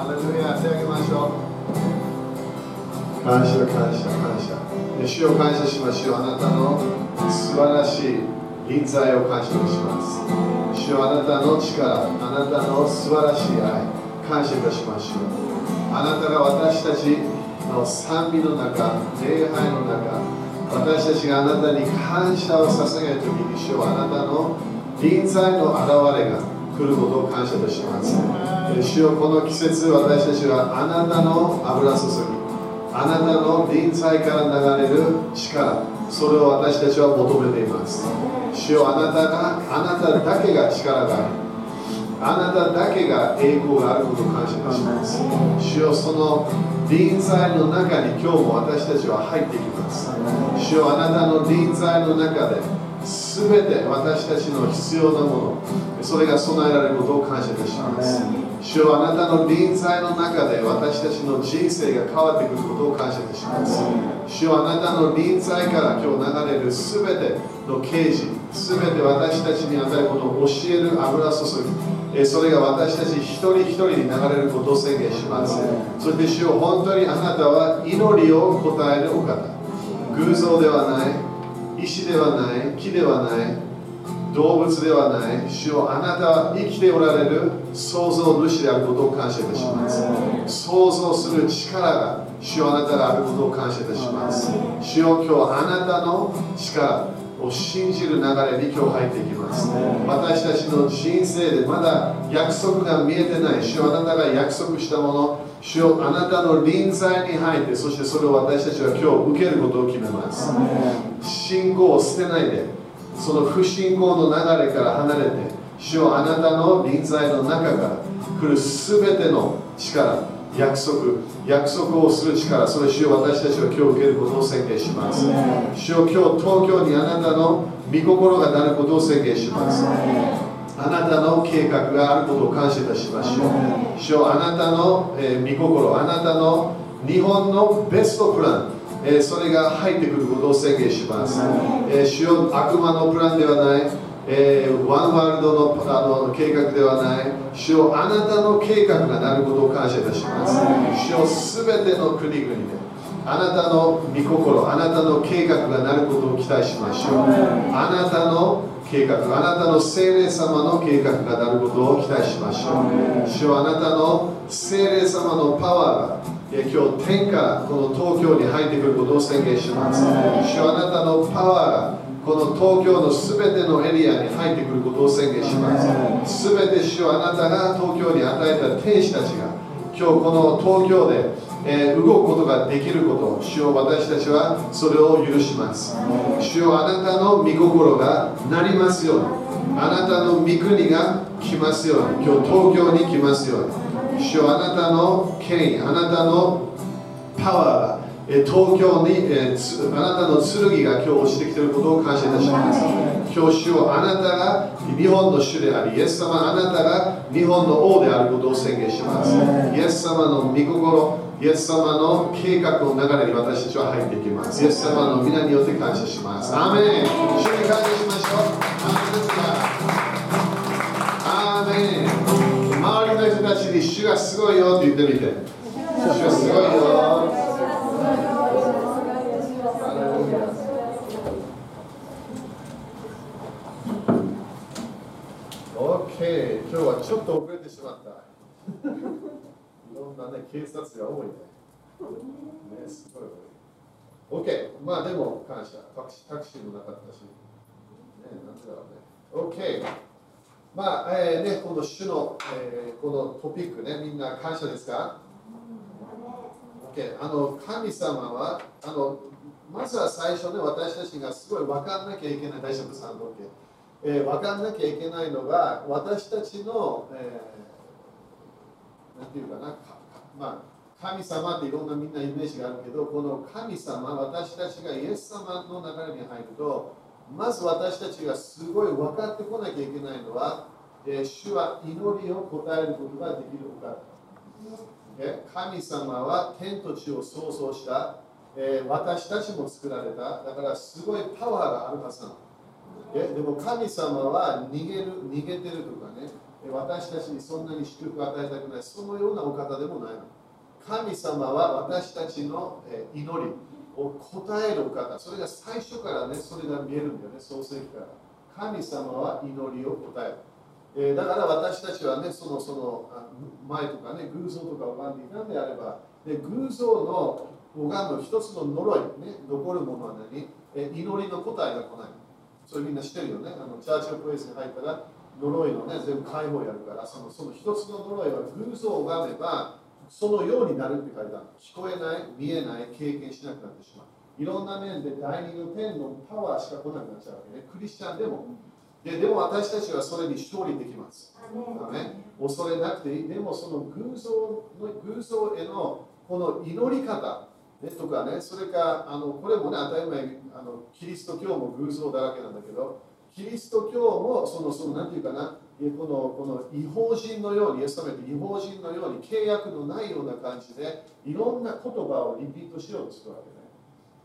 ハレルヤ手を挙げましょう感謝感謝感謝主を感謝しましょうあなたの素晴らしい臨在を感謝します。主よあなたの力あなたの素晴らしい愛感謝いたしましょうあなたが私たちの賛美の中礼拝の中私たちがあなたに感謝を捧げる時に主よあなたの臨在の現れが来ることを感謝とします。主よこの季節私たちはあなたの油注ぎあなたの臨在から流れる力それを私たちは求めています。主よあなたがあなただけが力がある。あなただけが栄光があることを感謝します。主よその臨在の中に今日も私たちは入ってきます。主よあなたの臨在の中で全て私たちの必要なものそれが備えられることを感謝いたします。主よあなたの臨在の中で私たちの人生が変わってくることを感謝いたします。主よあなたの臨在から今日流れる全ての啓示全て私たちに与えることを教える油注ぎそれが私たち一人一人に流れることを宣言します。そして主よ本当にあなたは祈りを答えるお方。偶像ではない石ではない木ではない動物ではない主よあなたは生きておられる創造主であることを感謝いたします。創造する力が主よあなたがあることを感謝いたします。主よ今日あなたの力を信じる流れに今日入っていきます。私たちの人生でまだ約束が見えてない主よあなたが約束したもの主よあなたの臨在に入ってそしてそれを私たちは今日受けることを決めます。信仰を捨てないでその不信仰の流れから離れて主よあなたの臨在の中から来る全ての力約束約束をする力それ主よ私たちは今日受けることを宣言します。主よ今日東京にあなたの御心がなることを宣言します。あなたの計画があることを感謝いたしましょう。主よあなたの、えー、御心あなたの日本のベストプランえー、それが入ってくることを宣言します、えー、主よ悪魔のプランではない、えー、ワンワールドのあの計画ではない。主よあなたの計画がなることを感謝いたします。主よすべての国々であなたの御心あなたの計画がなることを期待しましょう。あなたの計画あなたの精霊様の計画がなることを期待しましょう。主よあなたの精霊様のパワーが今日天からこの東京に入ってくることを宣言します。主よあなたのパワーがこの東京のすべてのエリアに入ってくることを宣言します。すべて主よあなたが東京に与えた天使たちが今日この東京で、えー、動くことができること主よ私たちはそれを許します。主よあなたの御心がなりますように。あなたの御国が来ますように。今日東京に来ますように。主よあなたの権威あなたのパワーが東京に、えー、あなたの剣が今日落ちてきていることを感謝いたします。今日主をあなたが日本の主でありイエス様あなたが日本の王であることを宣言します。イエス様の御心イエス様の計画の流れに私たちは入っていきます。イエス様の皆によって感謝します。アーメン。主に感謝しましょう。アーメン。周りの人たちに主がすごいよって言ってみて。主がすごいよ OK 今日はちょっと遅れてしまった。いろんなね警察が多いね。ねすごい多い。OK まあでも感謝。タクシータクシーもなかったし。ねなんだろうね。OK まあ、えー、ね、この主の、えー、このトピックね、みんな感謝ですか、?OK、あの神様はあの、まずは最初ね、私たちがすごい分かんなきゃいけない、大丈夫？さん、OK えー、分かんなきゃいけないのが、私たちの、えー、ていうかな、まあ、神様っていろんなみんなイメージがあるけど、この神様、私たちがイエス様の流れに入ると、まず私たちがすごい分かってこなきゃいけないのは、えー、主は祈りを答えることができるお方。神様は天と地を創造した、えー、私たちも作られた。だからすごいパワーがあるはずなの。えでも神様は逃げる、逃げてるとかね、私たちにそんなに祝福を与えたくない。そのようなお方でもないの。神様は私たちの祈りを答えるお方。それが最初からねそれが見えるんだよね。創世記から。神様は祈りを答える。えー、だから私たちはね、そのその前とかね、偶像とか拝んでいたんであれば、で偶像の拝む一つの呪い、ね、残るものは何、えー、祈りの答えが来ない。それみんな知ってるよね。あのチャーチのプレイスに入ったら、呪いのね、全部解放やるから、そのその一つの呪いは偶像を拝めば、そのようになるって書いてある。聞こえない、見えない、経験しなくなってしまう。いろんな面で第二の天のパワーしか来なくなっちゃうわけね。クリスチャンでも。ででも私たちはそれに勝利できます。ね、恐れなくていい。でもその偶像の偶像へのこの祈り方、ね、とかね、それかあのこれもね、当たり前あのキリスト教も偶像だらけなんだけど、キリスト教もその、そのなんていうかな、このこの違法人のように、イエス様違法人のように契約のないような感じで、いろんな言葉をリピートしようとするわけね。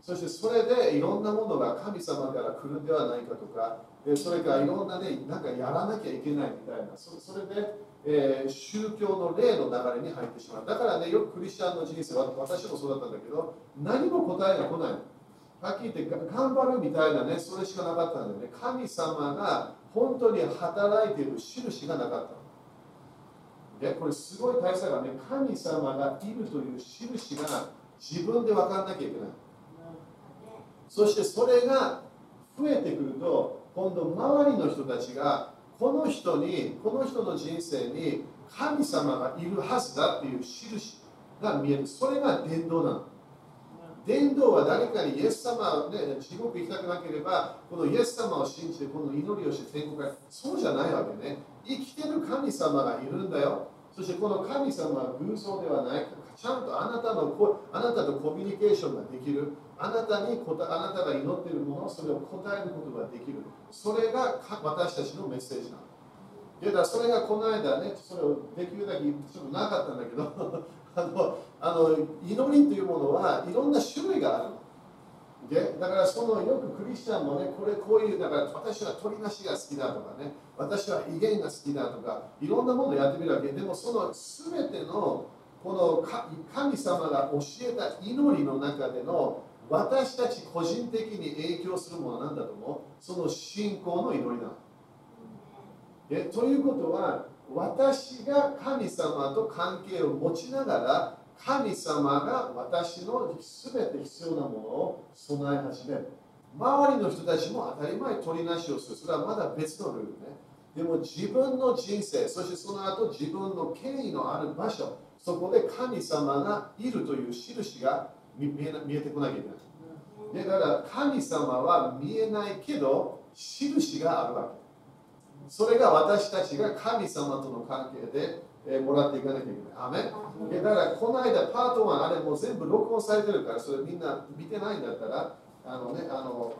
そしてそれでいろんなものが神様から来るんではないかとか、それかいろんなね、なんかやらなきゃいけないみたいな、それで、えー、宗教の霊の流れに入ってしまう。だからね、よくクリスチャンの人生は、私もそうだったんだけど、何も答えが来ない。はっきり言って頑張るみたいなね、それしかなかったんだよね。神様が本当に働いている印がなかった。で、これすごい大切がね、神様がいるという印が自分で分かんなきゃいけない。そしてそれが増えてくると、今度周りの人たちがこの人にこの人の人生に神様がいるはずだっていう印が見える。それが伝道なの。伝道は誰かにイエス様ね地獄行きたくなければこのイエス様を信じてこの祈りをして天国へ。そうじゃないわけね。生きてる神様がいるんだよ。そしてこの神様は偶像ではない。ちゃんとあなたのあなたとコミュニケーションができる。あなたにあなたが祈っているものそれを答えることができる。それが私たちのメッセージなの。でだそれがこの間ねそれをできるだけちょっとなかったんだけどあのあの祈りというものはいろんな種類があるの。でだからそのよくクリスチャンもねこれこういうだから私は鳥なしが好きだとかね私は威厳が好きだとかいろんなものをやってみるわけ。でもその全てのこの神様が教えた祈りの中での私たち個人的に影響するものなんだと思う？その信仰の祈りなの。でということは私が神様と関係を持ちながら神様が私の全て必要なものを備え始める。周りの人たちも当たり前取りなしをする。それはまだ別のルールね。でも自分の人生、そしてその後自分の権威のある場所、そこで神様がいるという印が見え見えてこなきゃいけない。だから神様は見えないけど印があるわけ。それが私たちが神様との関係で、えもらっていかなきゃいけない。アメだからこの間パート1あれもう全部録音されてるからそれみんな見てないんだったらあのねあのあの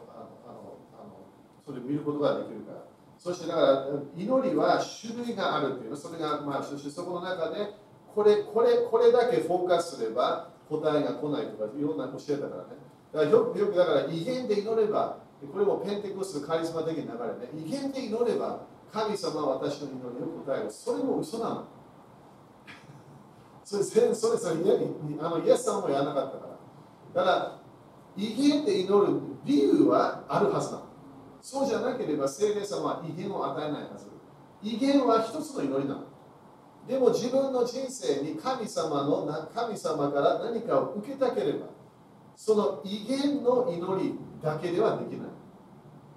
あのそれ見ることができるから。そしてだから祈りは種類があるっていうのそれがまあそしてそこの中でこれこれこれだけフォーカスすれば答えが来ないとかいろんな教えたからね。だからよくよくだから威厳で祈ればこれもペンテコスカリスマ的な流れね。威厳で祈れば神様は私の祈りを答える。それも嘘なの。それそれそれそれあのイエス様もやらなかったから。だから威厳で祈る理由はあるはずなの。そうじゃなければ聖霊様は威厳を与えないはず。威厳は一つの祈りなの。でも自分の人生に神様の神様から何かを受けたければその威厳の祈りだけではできない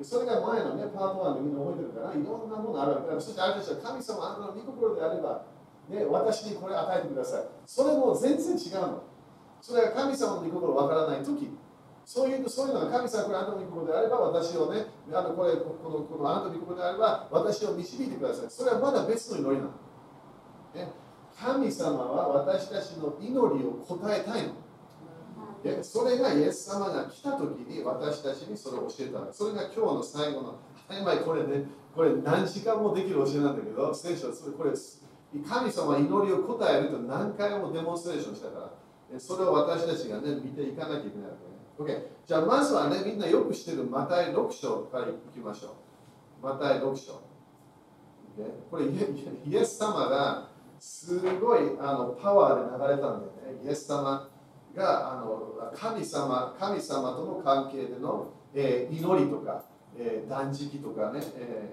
それが前のね、パート1でみんな覚えてるから、いろんなものあるわけだ。そしてある人は神様、あなたの御心であれば、ね、私にこれ与えてください。それも全然違うの。それが神様の御心わからないとき、そういうそういうのが神様これあなたの御心であれば、私をね、あのこれこのこのあなたの御心であれば、私を導いてください。それはまだ別の祈りなの。神様は私たちの祈りを答えたいの。でそれがイエス様が来た時に私たちにそれを教えたそれが今日の最後の今これね。これ何時間もできる教えなんだけど。聖書はこれ神様は祈りを答えると何回もデモンストレーションしたから。それを私たちがね見ていかなきゃいけないわけね。OK じゃあまずはねみんなよく知ってるマタイ6章からいきましょう。マタイ6章。これイエス様がすごいあのパワーで流れたんだよね。イエス様があの神様神様との関係での、えー、祈りとか、えー、断食とかね、え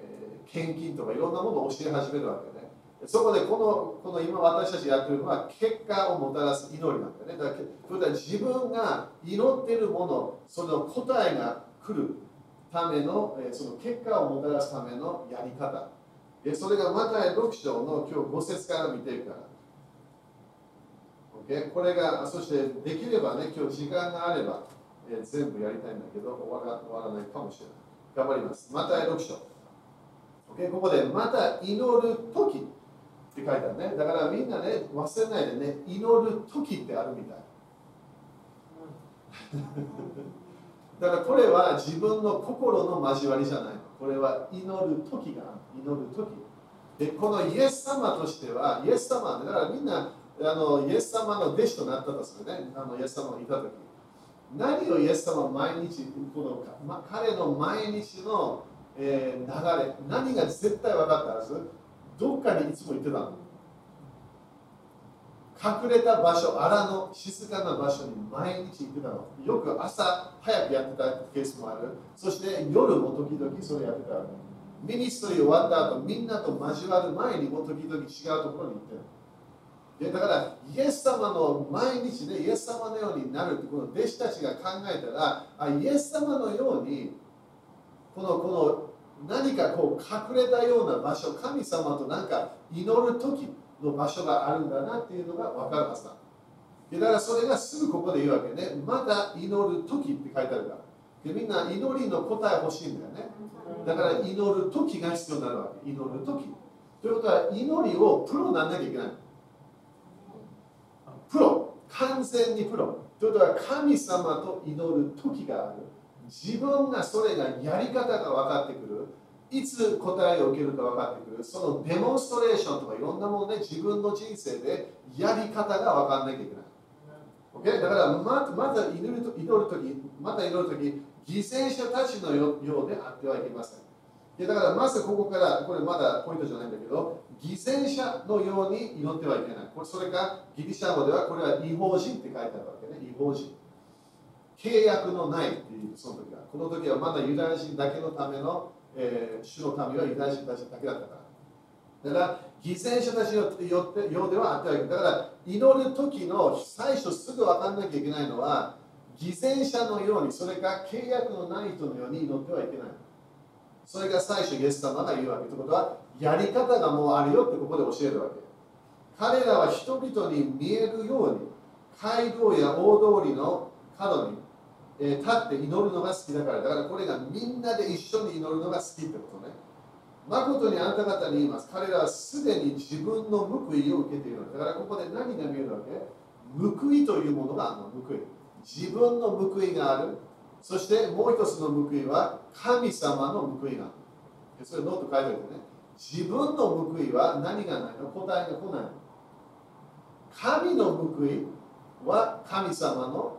ー、献金とかいろんなものを教え始めるわけね。そこでこのこの今私たちやってるのは結果をもたらす祈りなんだよね。だから自分が祈ってるもの、その答えが来るための、えその結果をもたらすためのやり方。それがマタイ6章の今日5節から見ていくから。Okay? これが、そしてできればね、今日時間があれば、えー、全部やりたいんだけど終わら、終わらないかもしれない。頑張ります。マタイ6章。Okay? ここで、また祈る時って書いてあるね。だからみんなね、忘れないでね、祈る時ってあるみたい。だからこれは自分の心の交わりじゃないの。これは祈る時が祈る時。で、このイエス様としては、イエス様、だからみんなあのイエス様の弟子となったとするね、あのイエス様がいた時。何をイエス様毎日、このかま、彼の毎日の、えー、流れ、何が絶対分かったはず、どっかにいつも行ってたの？隠れた場所、荒の静かな場所に毎日行ってたの。よく朝早くやってたケースもある。そして夜も時々それやってた。ミニストリー終わった後、みんなと交わる前にも時々違うところに行ってる。でだから、イエス様の毎日でイエス様のようになるって、この弟子たちが考えたら、あイエス様のように、このこの何かこう隠れたような場所、神様となんか祈る時の場所があるんだなっていうのが分かるはずだ。だからそれがすぐここで言うわけね。まだ祈る時って書いてあるから。でみんな祈りの答え欲しいんだよね。だから祈る時が必要になるわけ。祈る時。ということは祈りをプロにならなきゃいけない。プロ。完全にプロ。ということは神様と祈る時がある。自分がそれがやり方が分かってくる。いつ答えを受けるか分かってくる。そのデモンストレーションとかいろんなもので自分の人生でやり方が分かんなきゃいけない。Okay? だからままず祈るとき、また祈るとき、犠牲者たちのようであってはいけません。でだからまずここから、これまだポイントじゃないんだけど、犠牲者のように祈ってはいけない。これそれかギリシャ語ではこれは違法人って書いてあるわけね。違法人。契約のないっていうその時は。この時はまだユダヤ人だけのためのえー、主の民はユダヤ人たちだけだったから。だから、犠牲者たちによってようではあったわけだから、祈る時の最初すぐ分かんなきゃいけないのは、犠牲者のように、それか契約のない人のように祈ってはいけない。それが最初、イエス様が言うわけ。ということは、やり方がもうあるよってここで教えるわけ。彼らは人々に見えるように、街道や大通りの角にえー、立って祈るのが好きだから、だからこれがみんなで一緒に祈るのが好きってことね。誠にあなた方に言います。彼らはすでに自分の報いを受けている。だからここで何が見えるわけ？報いというものがあるの、報い。自分の報いがある。そしてもう一つの報いは神様の報いがある。それノート書いておいてね。自分の報いは何がないの？答えが来ないの。神の報いは神様の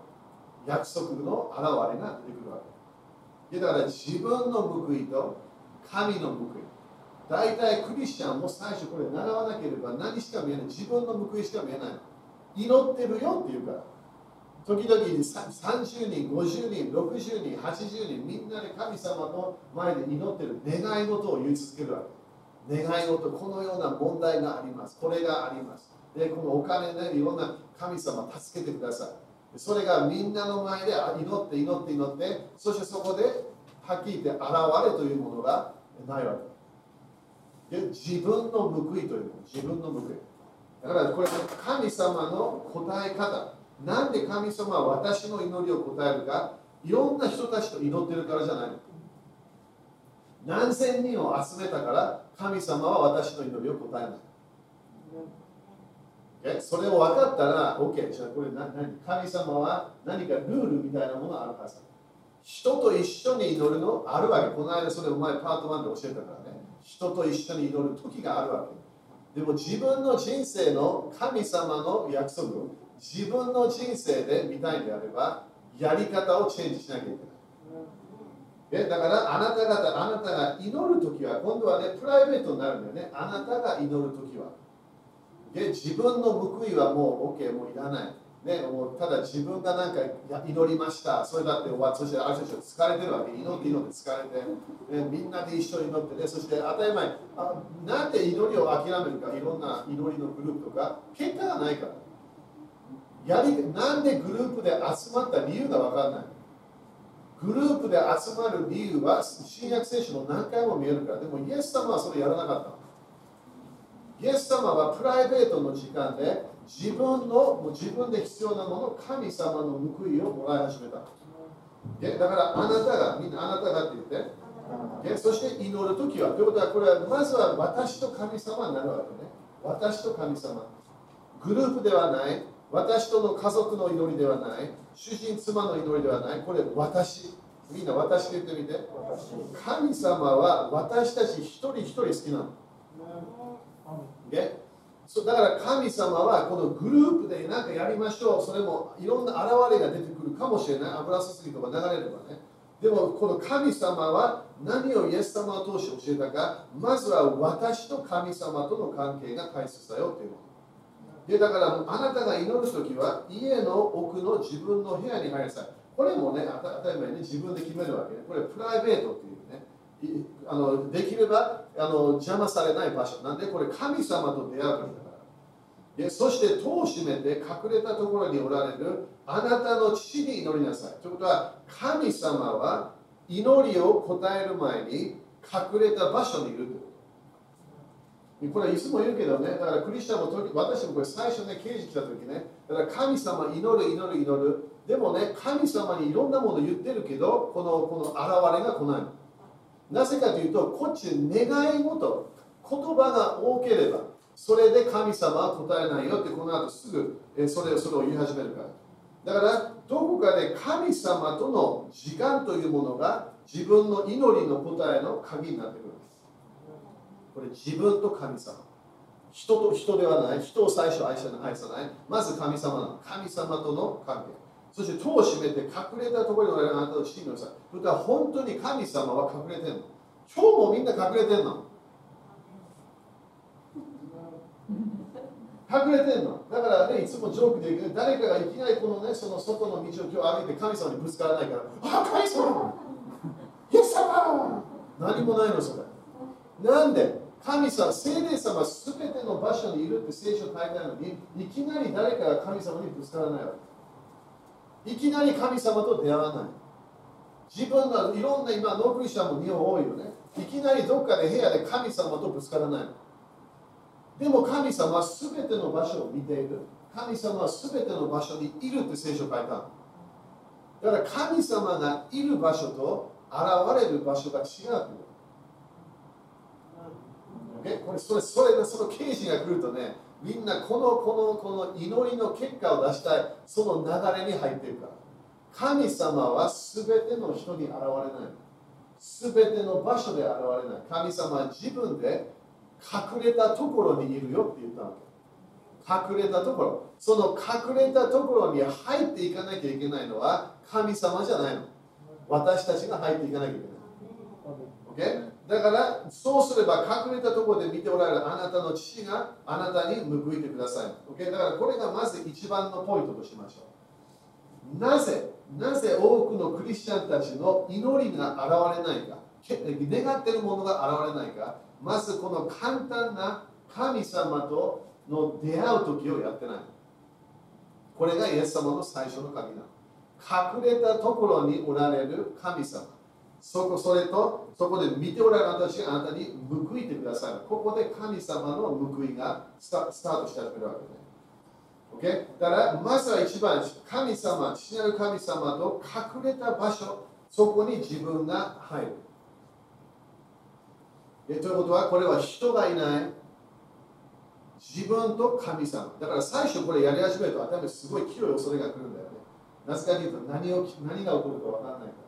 約束の現れが出てくるわけ。だから自分の報いと神の報い。大体クリスチャンも最初これ習わなければ何しか見えない。自分の報いしか見えない。祈ってるよって言うから。時々30人、50人、60人、80人、みんなで神様の前で祈ってる願い事を言い続けるわけ。願い事、このような問題があります。これがあります。で、このお金でいろんな神様助けてください。それがみんなの前で祈って祈って祈ってそしてそこではっきり言って現れというものがないわけ。で自分の報いという自分の報い。だからこれ神様の答え方。なんで神様は私の祈りを答えるか。いろんな人たちと祈ってるからじゃない。の何千人を集めたから神様は私の祈りを答えないそれを分かったら OK じゃあこれ何神様は何かルールみたいなものがあるはず人と一緒に祈るのあるわけ。この間それお前パート1で教えたからね。人と一緒に祈る時があるわけ。でも自分の人生の神様の約束を自分の人生で見たいんであればやり方をチェンジしなきゃいけない。えだからあなた方、あなたが祈るときは、今度はね、プライベートになるんだよね。あなたが祈るときは。で自分の報いはもう OK、もういらない。ね、もうただ自分がなんか祈りました、それだって終わって、そしてある人疲れてるわけ、祈って祈って疲れて、ね、みんなで一緒に祈ってね、そして当たり前あ、なんで祈りを諦めるか、いろんな祈りのグループとか、結果がないから。やりなんでグループで集まった理由が分からない。グループで集まる理由は新約聖書の何回も見えるから、でもイエス様はそれやらなかった。イエス様はプライベートの時間で自分のもう自分で必要なもの神様の報いをもらい始めた。でだからあなたが、みんなあなたがって言って、でそして祈るときは、ということはこれはまずは私と神様になるわけね。私と神様。グループではない、私との家族の祈りではない、主人妻の祈りではない、これ私。みんな私って言ってみて。神様は私たち一人一人好きなの。でそうだから神様はこのグループで何かやりましょう。それもいろんな現れが出てくるかもしれない。油すすぎとか流れればね。でもこの神様は何をイエス様を通して教えたか、まずは私と神様との関係が大切だよっていうの。でだからあなたが祈るときは家の奥の自分の部屋に入りなさい。これもね、当たり前に、自分で決めるわけね。これプライベートっていうあのできればあの邪魔されない場所。なんでこれ神様と出会うわけだから。でそして戸を閉めて隠れたところにおられるあなたの父に祈りなさい。ということは神様は祈りを答える前に隠れた場所にいると。これはいつも言うけどね、だからクリスチャンも時、私もこれ最初ね、刑事来た時ね、だから神様祈る祈る祈る、でもね、神様にいろんなもの言ってるけど、このこの現れが来ない。なぜかというと、こっち願い事、言葉が多ければ、それで神様は答えないよって、この後すぐそれそれを言い始めるから。だから、どこかで神様との時間というものが自分の祈りの答えの鍵になってくるんです。これ自分と神様。人と人ではない、人を最初愛さない。まず神様なの。神様との関係。そして戸を閉めて隠れたところにおられるあなたを信じなさい。それから本当に神様は隠れてんの。今日もみんな隠れてんの。隠れてんの。だからね、いつもジョークで言うけど、誰かがいきなりこのね、その外の道を今日歩いて神様にぶつからないから、あ、神様イエス様何もないの、それ。なんで神様、聖霊様すべての場所にいるって聖書書いてあるのに、いきなり誰かが神様にぶつからないわけ。いきなり神様と出会わない。自分のいろんな今ノークリスチャンも日本多いよね。いきなりどっかで部屋で神様とぶつからない。でも神様は全ての場所を見ている。神様は全ての場所にいるって聖書書いた。だから神様がいる場所と現れる場所が違う。これそれそれその刑事が来るとねみんなこのこのこの祈りの結果を出したい。その流れに入っているから。神様は全ての人に現れない。全ての場所で現れない。神様は自分で隠れたところにいるよって言ったわけ。隠れたところ。その隠れたところに入っていかなきゃいけないのは神様じゃないの。私たちが入っていかなきゃいけない。OK? だからそうすれば隠れたところで見ておられるあなたの父があなたに報いてください。Okay? だからこれがまず一番のポイントとしましょう。なぜ、なぜ多くのクリスチャンたちの祈りが現れないか、願っているものが現れないか、まずこの簡単な神様との出会う時をやってない。これがイエス様の最初の鍵なの。隠れたところにおられる神様。そこそれとそこで見ておられる私があなたに報いてくださる。ここで神様の報いがスタートしてくるわけね。OK? だからまずは一番神様、父なる神様と隠れた場所、そこに自分が入る。えということはこれは人がいない自分と神様。だから最初これやり始めると頭すごい広い恐れが来るんだよね。なぜかというと何を何が起こるか分からないから。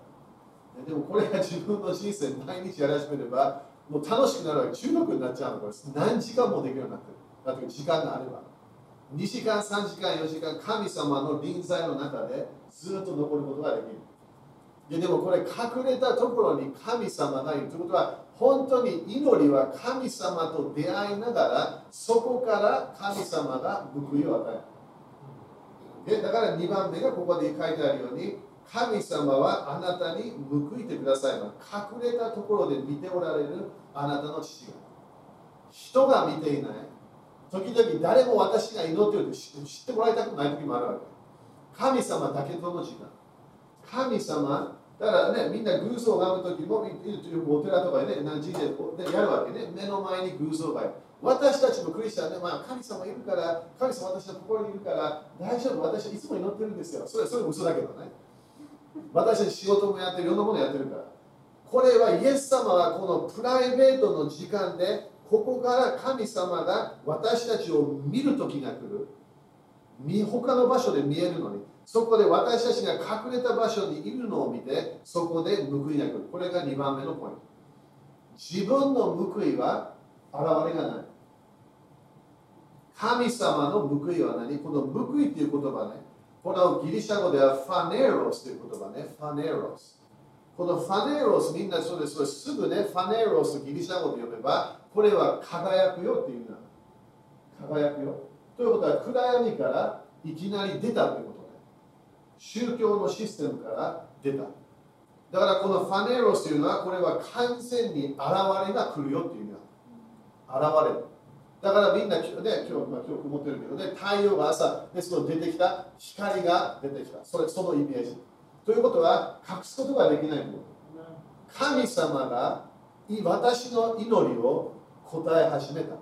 でもこれが自分の人生毎日やり始めればもう楽しくなるわけ中毒になっちゃうの。これ何時間もできるようになってる。だって時間があれば。2時間3時間4時間神様の臨在の中でずっと残ることができる。いやでもこれ隠れたところに神様がいるということは本当に祈りは神様と出会いながらそこから神様が報いを与える。で。だから2番目がここで書いてあるように神様はあなたに報いてくださいま隠れたところで見ておられるあなたの父が人が見ていない時々誰も私が祈っていると知ってもらいたくない時もあるわけ神様だけとの時間神様だからね、みんな偶像を拝む時も、お寺とかでね、何時でやるわけね。目の前に偶像がいる。私たちもクリスチャンで、まあ、神様いるから、神様私の心にいるから、大丈夫、私はいつも祈ってるんですよ。それそれも嘘だけどね。私たち仕事もやってる、いろんなものやってるから。これはイエス様はこのプライベートの時間で、ここから神様が私たちを見る時が来る。他の場所で見えるのに。そこで私たちが隠れた場所にいるのを見て、そこで報いが来る。これが2番目のポイント。自分の報いは現れがない。神様の報いは何？この報いという言葉ね。このギリシャ語ではファネロスという言葉ね。ファネロス。このファネロス、みんなそうです。すぐね、ファネロスギリシャ語で読めば、これは輝くよっていうの輝くよ。ということは、暗闇からいきなり出たということね。宗教のシステムから出た。だからこのファネロスというのは、これは完全に現れが来るよっていう意味だ。現れる。だからみんな、ね、今日、まあ、今日曇ってるけどね、太陽が朝、でその出てきた光が出てきた。それそのイメージ。ということは、隠すことができない神様が私の祈りを答え始めた。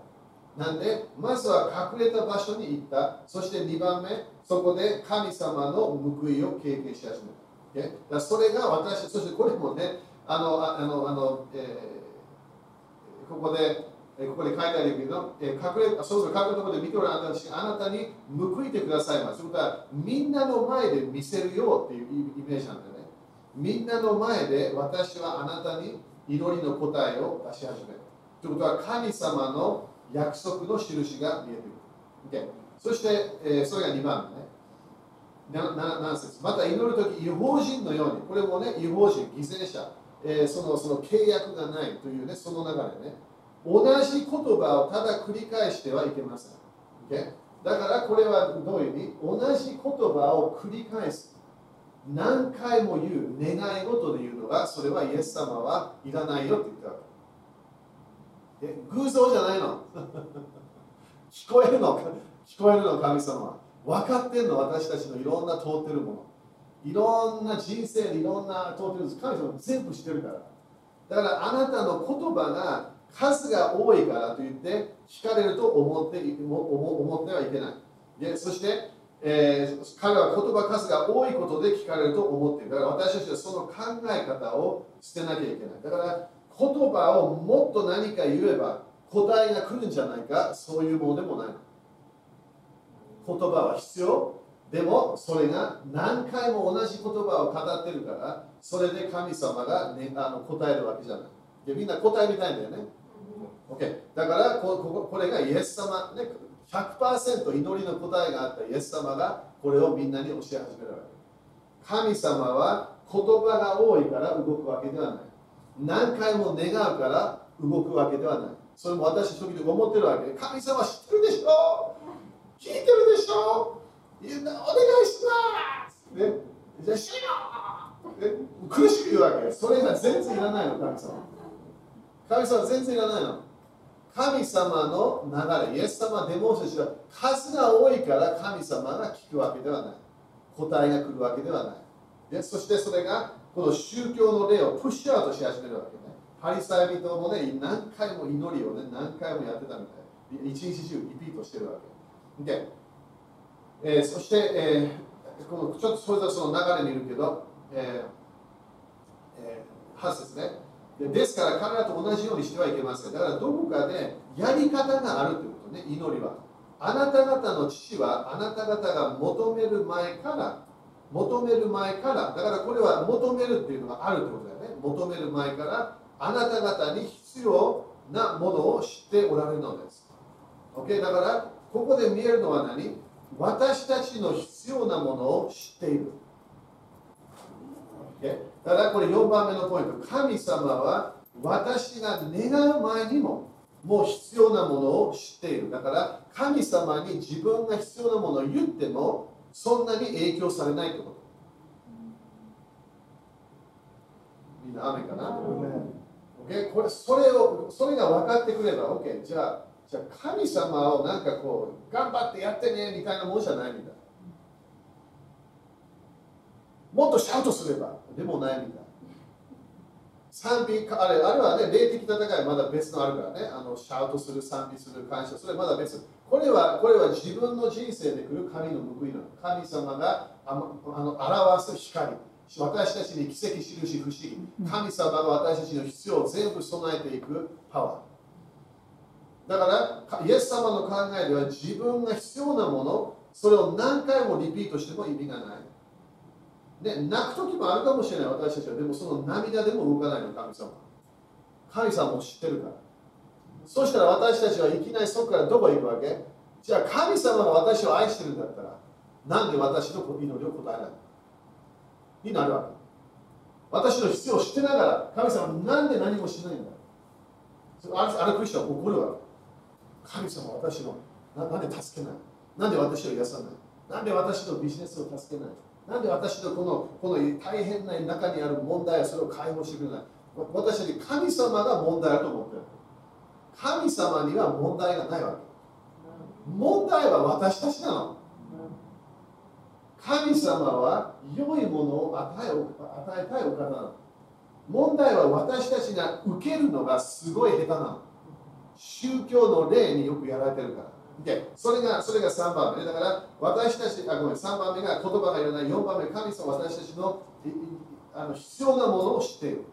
なんで、まずは隠れた場所に行った。そして2番目、そこで神様の報いを経験し始めた。だそれが私、そしてこれもね、あの、あの、あのえー、ここで、ここで書いてあるけど、え、隠れそうそう隠れたところで見ておられた私あなたに報いてくださいます。ということは、みんなの前で見せるよっていうイメージなんだよね。みんなの前で私はあなたに祈りの答えを出し始める。ということは、神様の約束の印が見えてくる。o、そして、えー、それが2番ね。何節また祈るとき、違法人のように、これもね、違法人、犠牲者、えー、そのその契約がないというね、その流れね。同じ言葉をただ繰り返してはいけません。Okay? だからこれはどういう意味？同じ言葉を繰り返す。何回も言う、願い事で言うのが、それはイエス様はいらないよって言ったわけ。え偶像じゃないの 聞こえるのか？聞こえるの神様は分かってんの私たちのいろんな通ってるものいろんな人生でいろんな通ってるんです神様全部してるからだからあなたの言葉が数が多いからといって聞かれると思って思ってはいけない。でそして、えー、彼は言葉数が多いことで聞かれると思っている。だから私たちはその考え方を捨てなきゃいけない。だから言葉をもっと何か言えば答えが来るんじゃないか。そういうものでもない。言葉は必要。でもそれが何回も同じ言葉を語ってるからそれで神様が、ね、あの答えるわけじゃない。でみんな答えみたいんだよね、OK、だからこここれがイエス様、ね、100%祈りの答えがあったイエス様がこれをみんなに教え始めるわけ。神様は言葉が多いから動くわけではない。何回も願うから動くわけではない。それも私時々思ってるわけ。で、神様知ってるでしょ聞いてるでしょお願いします。ね、じゃあ、しよ苦しく言うわけ。それが全然いらないの、神様。神様全然いらないの。神様の流れ、イエス様、デモンストは数が多いから神様が聞くわけではない。答えが来るわけではない。でそしてそれがこの宗教の例をプッシュアウトし始めるわけね。パリサイ人もね、何回も祈りをね、何回もやってたみたい。一日中リピートしてるわけ。で、えー、そして、えー、このちょっとそれぞれその流れにいるけど、えーえー、8節ねで。ですから彼らと同じようにしてはいけません。だからどこかでやり方があるということね、祈りは。あなた方の父はあなた方が求める前から求める前から、だからこれは求めるっていうのがあるってことだよね。求める前から、あなた方に必要なものを知っておられるのです。OK? だから、ここで見えるのは何？私たちの必要なものを知っている。OK? だただこれ4番目のポイント。神様は私が願う前にももう必要なものを知っている。だから神様に自分が必要なものを言ってもそんなに影響されないってこと。みんな雨かな、OK これそれをそれが分かってくれば OK じゃあじゃあ神様をなんかこう頑張ってやってねみたいなもんじゃないみたいもっとシャウトすればでもないみたい。賛美あれあれはね霊的戦いまだ別のあるからね。あのシャウトする賛美する感謝それまだ別。これはこれは自分の人生で来る神の報いなの。神様があの表す光。私たちに奇跡印不思議。神様が私たちの必要を全部備えていくパワー。だからイエス様の考えでは自分が必要なものそれを何回もリピートしても意味がないね、泣く時もあるかもしれない私たちは。でもその涙でも動かないの神様。神様も知ってるから。そしたら私たちはいきなりそこからどこへ行くわけ？じゃあ神様が私を愛してるんだったらなんで私の祈りを答えないになるわけ。私の必要を知ってながら神様なんで何もしないんだ？あるクリスチャン怒るわけ。神様私のななんで助けない？なんで私を癒さない？なんで私のビジネスを助けない？なんで私のこのこの大変な中にある問題はそれを解放してくれない？私たち神様が問題だと思ってる。神様には問題がないわけ。問題は私たちなの。神様は良いものを与え与えたいお方なの。問題は私たちが受けるのがすごい下手なの。宗教の例によくやられてるから。でそれがそれが3番目。だから私たち、あごめん、3番目が言葉がいらない、4番目、神様私たちのあの必要なものを知っている。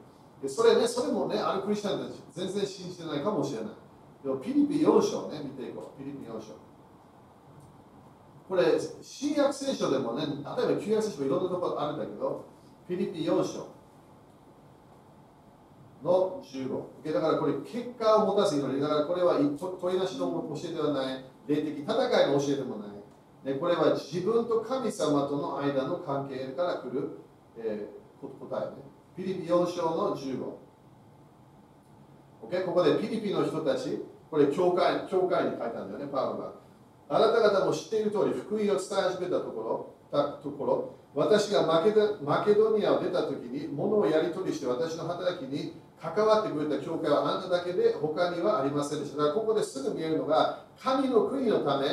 でそれね、それもね、あるクリスチャンたち全然信じてないかもしれない。でもピリピ4章ね、見ていこう。ピリピ4章。これ、新約聖書でもね、例えば旧約聖書もいろんなところあるんだけど、ピリピ4章の15。だからこれ、結果を持たす祈り。だからこれは問いなしの教えではない。霊的戦いの教えでもない。ね、これは自分と神様との間の関係から来る、えー、答えね。ピリピ4章の15。Okay? ここでピリピの人たち、これ教会教会に書いたんだよね、パウロが。あなた方も知っている通り、福音を伝え始めたところ、たところ私がマケドマケドニアを出た時に、物をやり取りして私の働きに関わってくれた教会はあんただけで他にはありませんでした。だからここですぐ見えるのが、神の国のため、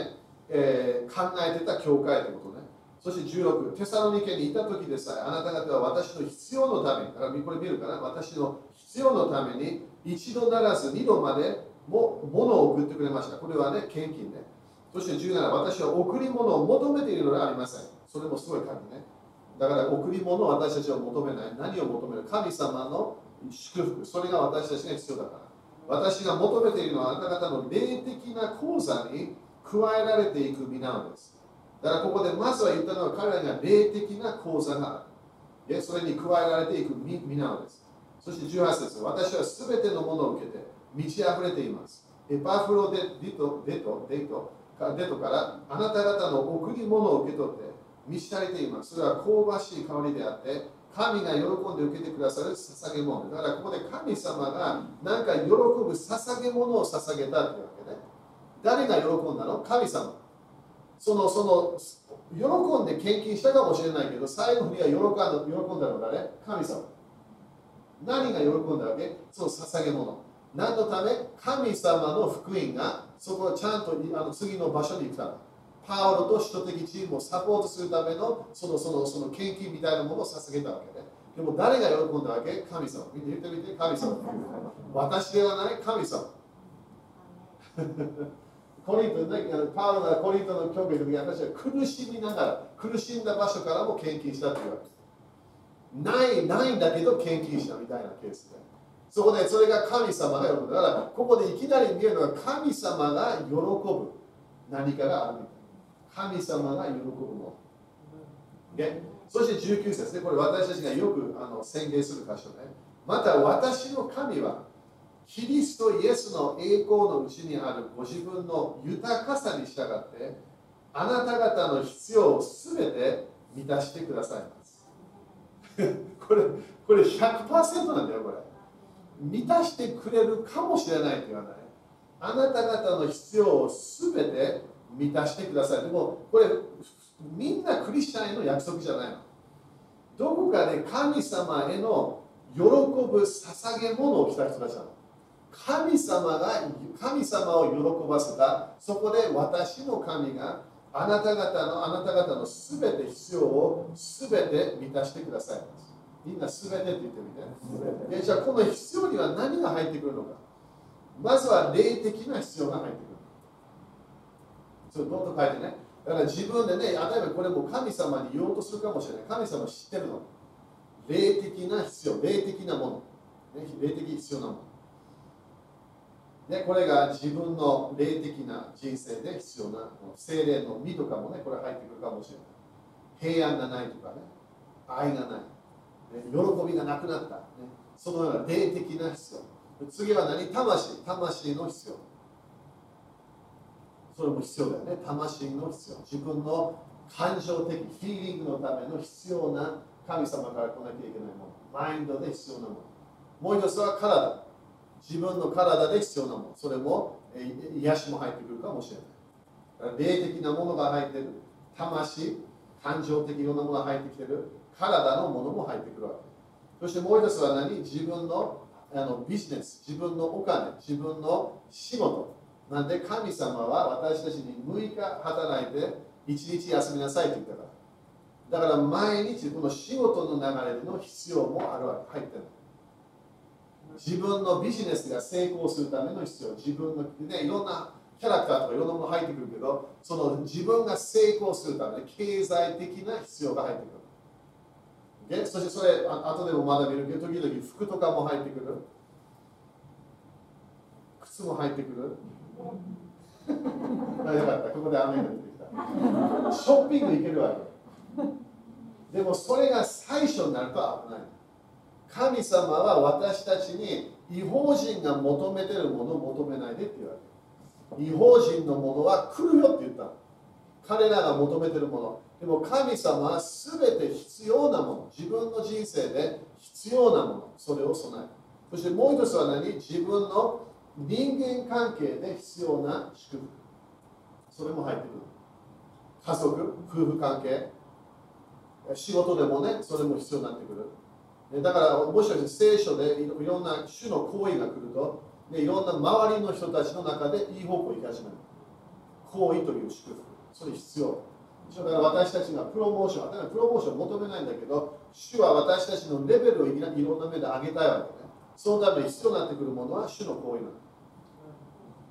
えー、考えてた教会ということね。そして16、テサロニケにいた時でさえ、あなた方は私の必要のために、だからこれ見るかな、私の必要のために一度ならず二度までも物を送ってくれました。これはね、献金ね。そして17、私は贈り物を求めているのではありません。それもすごい神ね。だから贈り物を私たちは求めない。何を求める？神様の祝福。それが私たちが必要だから。私が求めているのはあなた方の霊的な口座に加えられていく実なのです。だからここでまずは言ったのは彼らが霊的な口座がある。それに加えられていく実なのです。そして18節。私は全てのものを受けて満ち溢れています。エパフロデデトデトデトデトからあなた方の贈り物を受け取って満ち足りています。それは香ばしい香りであって神が喜んで受けてくださる捧げ物。だからここで神様が何か喜ぶ捧げ物を捧げたっていうわけね。誰が喜んだの？神様。そのその喜んで献金したかもしれないけど最後には喜んだ喜んだのがね神様。何が喜んだわけ？その捧げ物。何のため？神様の福音がそこをちゃんとあの次の場所に行くためパウロと首都的チームをサポートするためのそのそのその献金みたいなものを捧げたわけね。でも誰が喜んだわけ？神様。見て言ってみて、神様。私ではない神様。コリントね、パウロがコリントの教会の時私は苦しみながら、苦しんだ場所からも献金したっていうわけ。ない、ないんだけど献金したみたいなケースで。そこでそれが神様が喜ぶ。だから、ここでいきなり見えるのは神様が喜ぶ何かがあるみたい神様が喜ぶもの。でそして19節ね、これ私たちがよくあの宣言する箇所ね。また私の神は、キリストイエスの栄光のうちにあるご自分の豊かさに従って、あなた方の必要をすべて満たしてくださいます。これ、これ100%なんだよこれ満たしてくれるかもしれないって言わないあなた方の必要を全て満たしてください。でもこれみんなクリスチャンへの約束じゃないの。どこかで神様への喜ぶ捧げ物をした人たちなの。神様が神様を喜ばせた。そこで私の神があなた方のあなた方のすべて必要をすべて満たしてください。みんなすべてって言ってみて。じゃあこの必要には何が入ってくるのか。まずは霊的な必要が入ってくるそれどんどん書いてねだから自分でね、例えばこれも神様に言おうとするかもしれない。神様知ってるの。霊的な必要、霊的なもの。ね、霊的必要なもの。ね、これが自分の霊的な人生で必要な精霊の実とかもね、これ入ってくるかもしれない。平安がないとかね、愛がない、ね、喜びがなくなった、ね、そのような霊的な必要。次は何？魂、魂の必要。それも必要だよね。魂の必要。自分の感情的フィーリングのための必要な神様から来なきゃいけないもの。マインドで必要なもの。もう一つは体。自分の体で必要なもの。それも癒しも入ってくるかもしれない。霊的なものが入ってる。魂感情的いろんなものが入ってきてる。体のものも入ってくるわけ。そしてもう一つは何？自分のあのビジネス。自分のお金。自分の仕事。なんで神様は私たちに6日働いて1日休みなさいと言ったから。だから毎日この仕事の流れの必要もあるわけ、入ってる。自分のビジネスが成功するための必要、自分の、ね、いろんなキャラクターとかいろんなもの入ってくるけど、その自分が成功するために経済的な必要が入ってくる。でそしてそれ、あ後でも学べるけど、時々服とかも入ってくる。も入ってくる？あよかった、ここで雨が出てきた。ショッピング行けるわけ。でもそれが最初になると危ない。神様は私たちに違法人が求めてるものを求めないでって言われる。違法人のものは来るよって言った彼らが求めてるもの。でも神様は全て必要なもの。自分の人生で必要なもの。それを備える。そしてもう一つは何？自分の人間関係で必要な祝福それも入ってくる。家族夫婦関係。仕事でもねそれも必要になってくる。だからもしかして聖書でいろんな種の行為が来ると、ね、いろんな周りの人たちの中でいい方向に行き始める。行為という祝福それ必要。だから私たちがプロモーション、だからプロモーション求めないんだけど、主は私たちのレベルをいろんな目で上げたいわけ。そのために必要になってくるものは主の行為なの。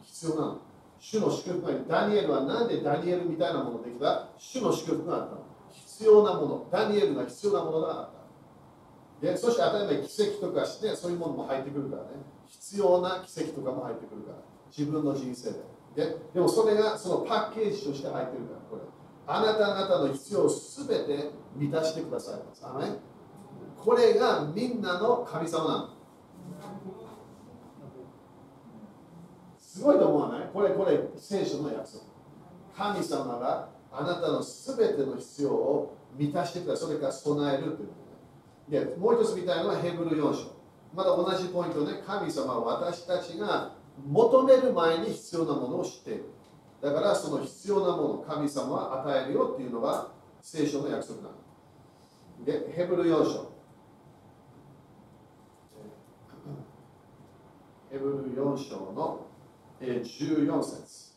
必要なの。主の祝福がダニエルはなんでダニエルみたいなものできた？主の祝福があったの。必要なもの。ダニエルが必要なものがあった。でそして当たり前奇跡とかしてそういうものも入ってくるからね。必要な奇跡とかも入ってくるから。自分の人生で。ででもそれがそのパッケージとして入ってるから。これあなた方の必要をすべて満たしてくださいます。これがみんなの神様なの。すごいと思わない？これ、これ、聖書の約束。神様があなたのすべての必要を満たしてください。それから備えるということで。もう一つみたいのはヘブル4章。また同じポイントね、神様は私たちが求める前に必要なものを知っている。だからその必要なものを神様は与えるよっていうのが聖書の約束なの。で、ヘブル4章。ヘブル4章の14節。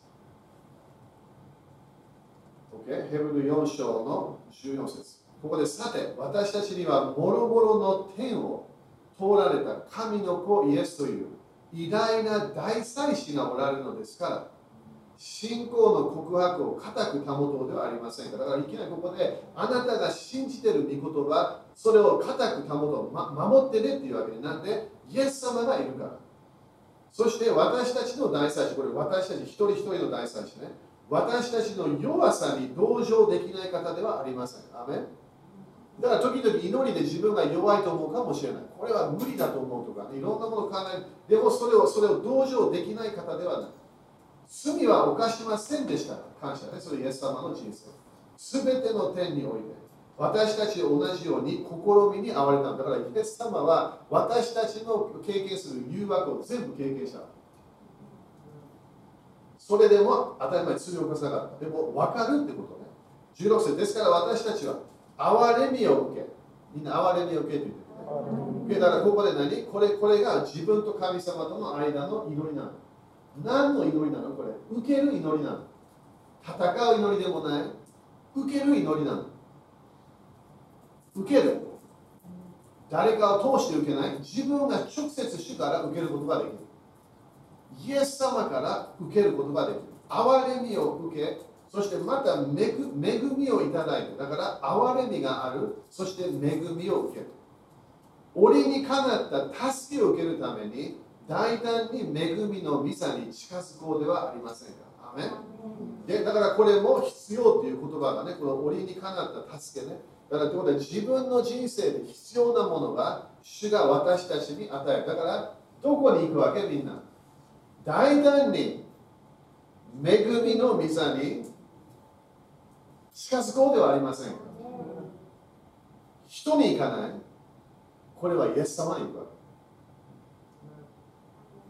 OK? ヘブル4章の14節。ここでさて私たちにはもろもろの天を通られた神の子イエスという偉大な大祭司がおられるのですから信仰の告白を固く保とうではありませんかだからいきなりここであなたが信じてる御言葉それを固く保とう、ま、守ってねっていうわけでなんでイエス様がいるから。そして私たちの大祭司、これ私たち一人一人の大祭司ね。私たちの弱さに同情できない方ではありません。アメだから時々祈りで自分が弱いと思うかもしれない。これは無理だと思うとか、ね、いろんなものを考える。でもそれをそれを同情できない方ではない。罪は犯しませんでした。感謝ね。それイエス様の人生。すべての点において。私たちと同じように試みに遭われたんだからイエス様は私たちの経験する誘惑を全部経験したそれでも当たり前に罪を犯さなかったでも分かるってことね16節ですから私たちは憐れみを受けみんな憐れみを受けって言ってる、だからここで何これこれが自分と神様との間の祈りなの何の祈りなのこれ受ける祈りなの戦う祈りでもない受ける祈りなの受ける誰かを通して受けない。自分が直接主から受けることができる。イエス様から受けることができる。憐れみを受けそしてまた恵みをいただいてだから憐れみがある。そして恵みを受ける。折にかなった助けを受けるために大胆に恵みの御座に近づこうではありませんか。アメでだからこれも必要という言葉がねこの折にかなった助けねだからということで自分の人生で必要なものが主が私たちに与える。だからどこに行くわけ？みんな。大胆に恵みの御座に近づこうではありませんか。人に行かない。これはイエス様に行くわ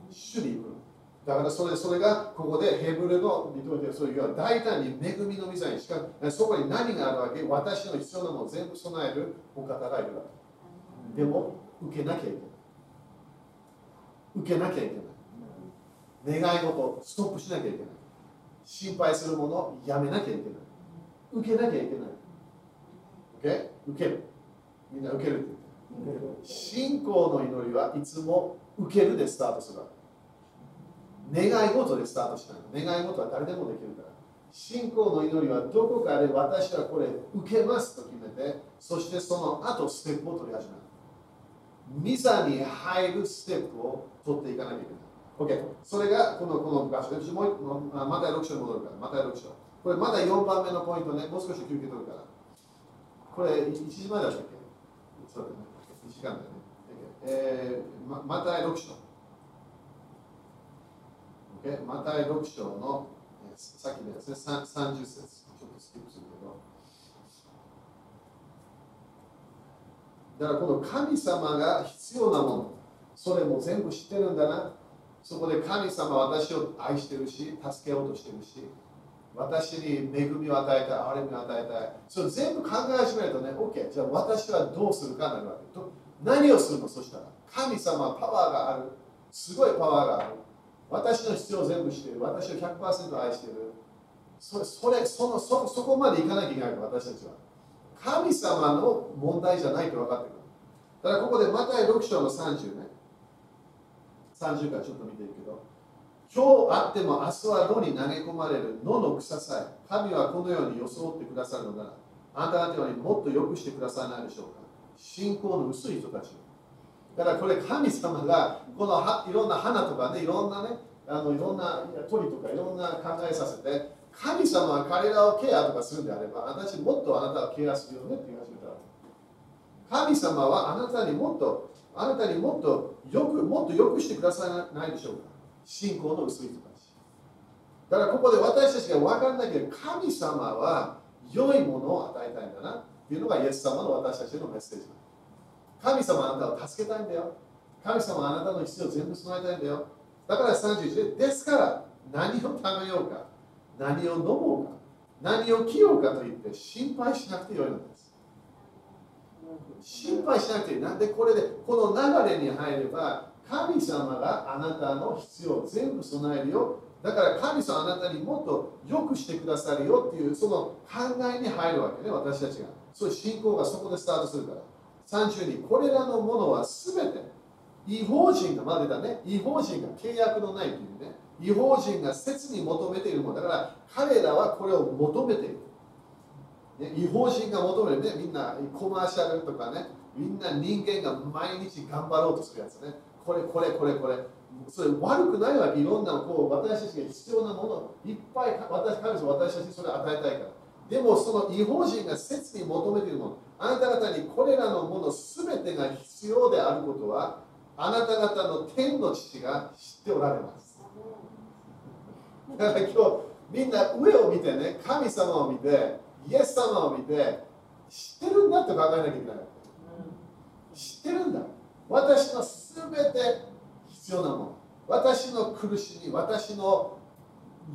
け。主に行くだからそれそれがここでヘブルの見といてそういう大胆に恵みの御座に近くそこに何があるわけ私の必要なものを全部備えるお方がいるわけ。でも受けなきゃいけない。受けなきゃいけない願い事ストップしなきゃいけない。心配するものをやめなきゃいけない。受けなきゃいけない。OK? 受ける。みんな受ける。信仰の祈りはいつも受けるでスタートするわけ願い事でスタートしない願い事は誰でもできるから。信仰の祈りはどこかで私はこれ受けますと決めてそしてその後ステップを取り始める。ミザに入るステップを取っていかなきゃいけない。OK それがこのこの場所でもうまた6章に戻るから。また6章。これまだ4番目のポイントね。もう少し休憩取るから。これ1時前だったっけ？そうだね。1時間だよね。えー、ままた6章。OK また6章のえさっきのやつね30節ちょっとスキップするけどだからこの神様が必要なものそれも全部知ってるんだなそこで神様は私を愛してるし助けようとしてるし私に恵みを与えたい、憐れみを与えたい。それ全部考え始めるとね、OK、じゃあ私はどうするかなるわけ。何をするの？そしたら、神様はパワーがある。すごいパワーがある。私の必要を全部している。私を100%愛している。それそれそのそそこまでいかなきゃいけないの私たちは。神様の問題じゃないと分かってくる。だからここでマタイ6章の30ね。30からちょっと見ていくけど。今日あっても明日は野に投げ込まれる野の草さえ神はこのように装ってくださるのならあなた方にもっと良くしてくださらないでしょうか信仰の薄い人たちだからこれ神様がこのいろんな花とかねいろんなねあのいろんな鳥とかいろんな考えさせて神様は彼らをケアとかするんであれば私もっとあなたをケアするよねって言い始めた神様はあなたにもっとあなたにもっとよくもっと良くしてくださらないでしょうか。信仰の薄い人たち。だからここで私たちが分かんないけど神様は良いものを与えたいんだなっていうのがイエス様の私たちのメッセージ神様あなたを助けたいんだよ。神様あなたの必要を全部備えたいんだよ。だから31でですから何を食べようか何を飲もうか何を着ようかと言って心配しなくてよいのです。心配しなくていい。なんでこれでこの流れに入れば神様があなたの必要を全部備えるよ。だから神様あなたにもっと良くしてくださるよっていうその考えに入るわけね私たちが。そういう信仰がそこでスタートするから。30にこれらのものは全て違法人がまでだね。違法人が契約のないというね。違法人が切に求めているものだから彼らはこれを求めている、ね、違法人が求めるね。みんなコマーシャルとかね。みんな人間が毎日頑張ろうとするやつね。これこれこれこれ。それ悪くないわいろんなこう私たちが必要なものいっぱい私神様私たちにそれを与えたいから。でもその違法人が切に求めているもの。あなた方にこれらのもの全てが必要であることはあなた方の天の父が知っておられます。だから今日みんな上を見てね神様を見てイエス様を見て知ってるんだと考えなきゃいけない。知ってるんだ。私のすべて必要なもの。私の苦しみ私の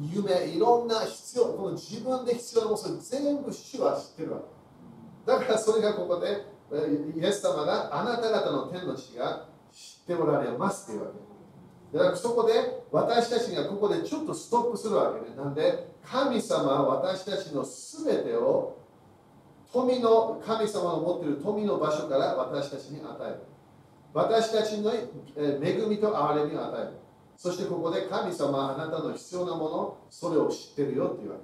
夢いろんな必要この自分で必要なものそれ全部主は知ってるわけ。だからそれがここでイエス様があなた方の天の父が知っておられますっていうわけ。だからそこで私たちがここでちょっとストップするわけね。なんで神様は私たちの全てを富の神様の持っている富の場所から私たちに与える。私たちの恵みと憐れみを与える。そしてここで神様はあなたの必要なものそれを知ってるよっていうわけ。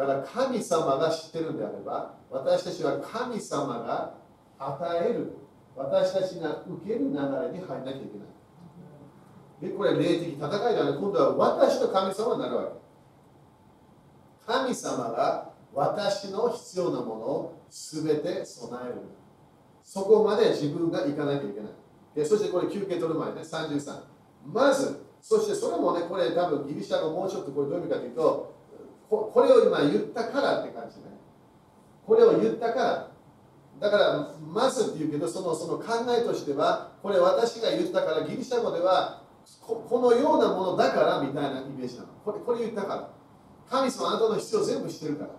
だから神様が知ってるんであれば私たちは神様が与える私たちが受ける流れに入らなきゃいけない。でこれ霊的戦いではね今度は私と神様になるわけ。神様が私の必要なものを全て備える。そこまで自分が行かなきゃいけない。でそしてこれ休憩取る前ね33まずそしてそれもねこれ多分ギリシャ語もうちょっとこれどういう意味かというとここれを今言ったからって感じね。これを言ったからだからまずって言うけどそのその考えとしてはこれ私が言ったからギリシャ語ではこのようなものだからみたいなイメージなの。これこれ言ったから。神様あなたの必要全部知ってるから。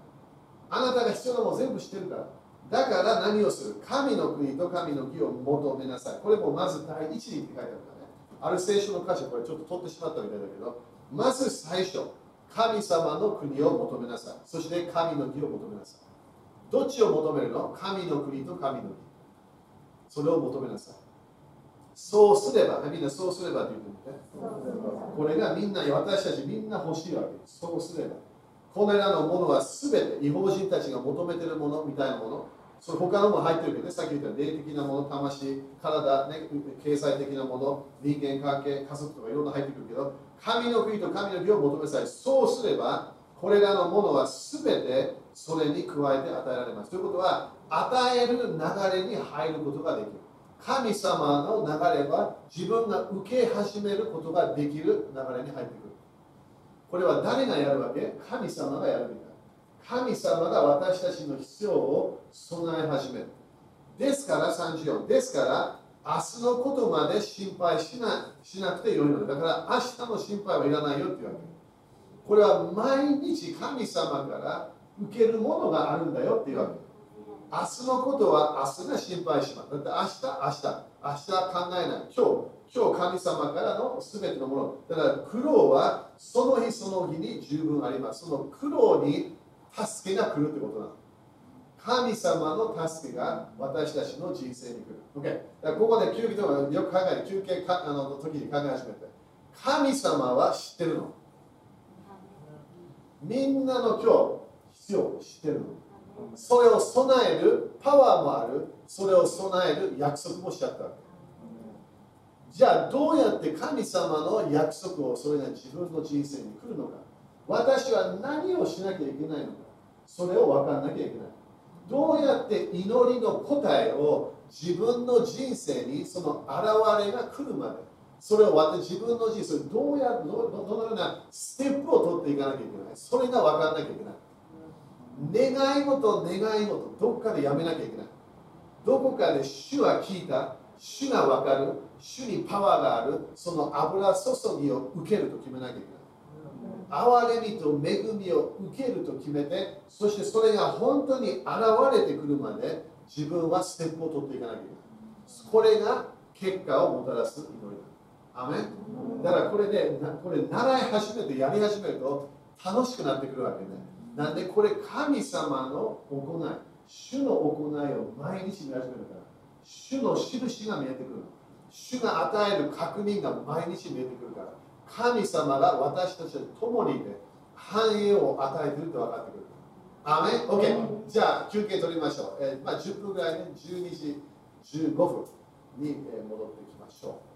あなたが必要なもの全部知ってるから。だから何をする？神の国と神の義を求めなさい。これもまず第一にって書いてあるからね。ある聖書の箇所これちょっと取ってしまったみたいだけどまず最初神様の国を求めなさい。そして神の義を求めなさい。どっちを求めるの？神の国と神の義それを求めなさいそうすれば、みんなそうすればって言ってみて。これがみんな、私たちみんな欲しいわけです。そうすれば。これらのものはすべて違法人たちが求めているものみたいなもの。それ他のも入ってるけどね、さっき言った霊的なもの、魂、体、ね、経済的なもの、人間関係、家族とかいろんな入ってくるけど、神の国と神の義を求めさえ、そうすれば、これらのものはすべてそれに加えて与えられます。ということは、与える流れに入ることができる。神様の流れは自分が受け始めることができる流れに入ってくる。これは誰がやるわけ？神様がやるみたい。神様が私たちの必要を備え始める。ですから34。ですから明日のことまで心配しなしなくてよいので。だから明日の心配はいらないよっていうわけ。これは毎日神様から受けるものがあるんだよっていうわけ。明日のことは明日が心配します。だって明日、明日、明日考えない。今日、今日神様からの全てのもの。だから苦労はその日その日に十分あります。その苦労に助けが来るってことなの。神様の助けが私たちの人生に来る。OK。だからここで休憩とかよく考えて、休憩かあの時に考え始めて。神様は知ってるの。みんなの今日、必要を知ってるの？それを備えるパワーもある。それを備える約束もしちゃったじゃあどうやって神様の約束をそれが自分の人生に来るのか。私は何をしなきゃいけないのか。それを分かんなきゃいけない。どうやって祈りの答えを自分の人生にその現れが来るまでそれを私自分の人生どうやどどのようなステップを取っていかなきゃいけない。それが分かんなきゃいけない。願い事願い事どっかでやめなきゃいけない。どこかで主は聞いた。主が分かる。主にパワーがある。その油注ぎを受けると決めなきゃいけない。憐れみと恵みを受けると決めてそしてそれが本当に現れてくるまで自分はステップを取っていかなきゃいけない。これが結果をもたらす祈りだ。アメだからこれで、これ習い始めてやり始めると楽しくなってくるわけねなんでこれ神様の行い、主の行いを毎日見始めるから、主の印が見えてくる。主が与える確認が毎日見えてくるから、神様が私たちと共にいて、繁栄を与えていると分かってくる。アメン ?OK。じゃあ休憩取りましょう。えー、まあ、10分ぐらいね、12時15分に戻ってきましょう。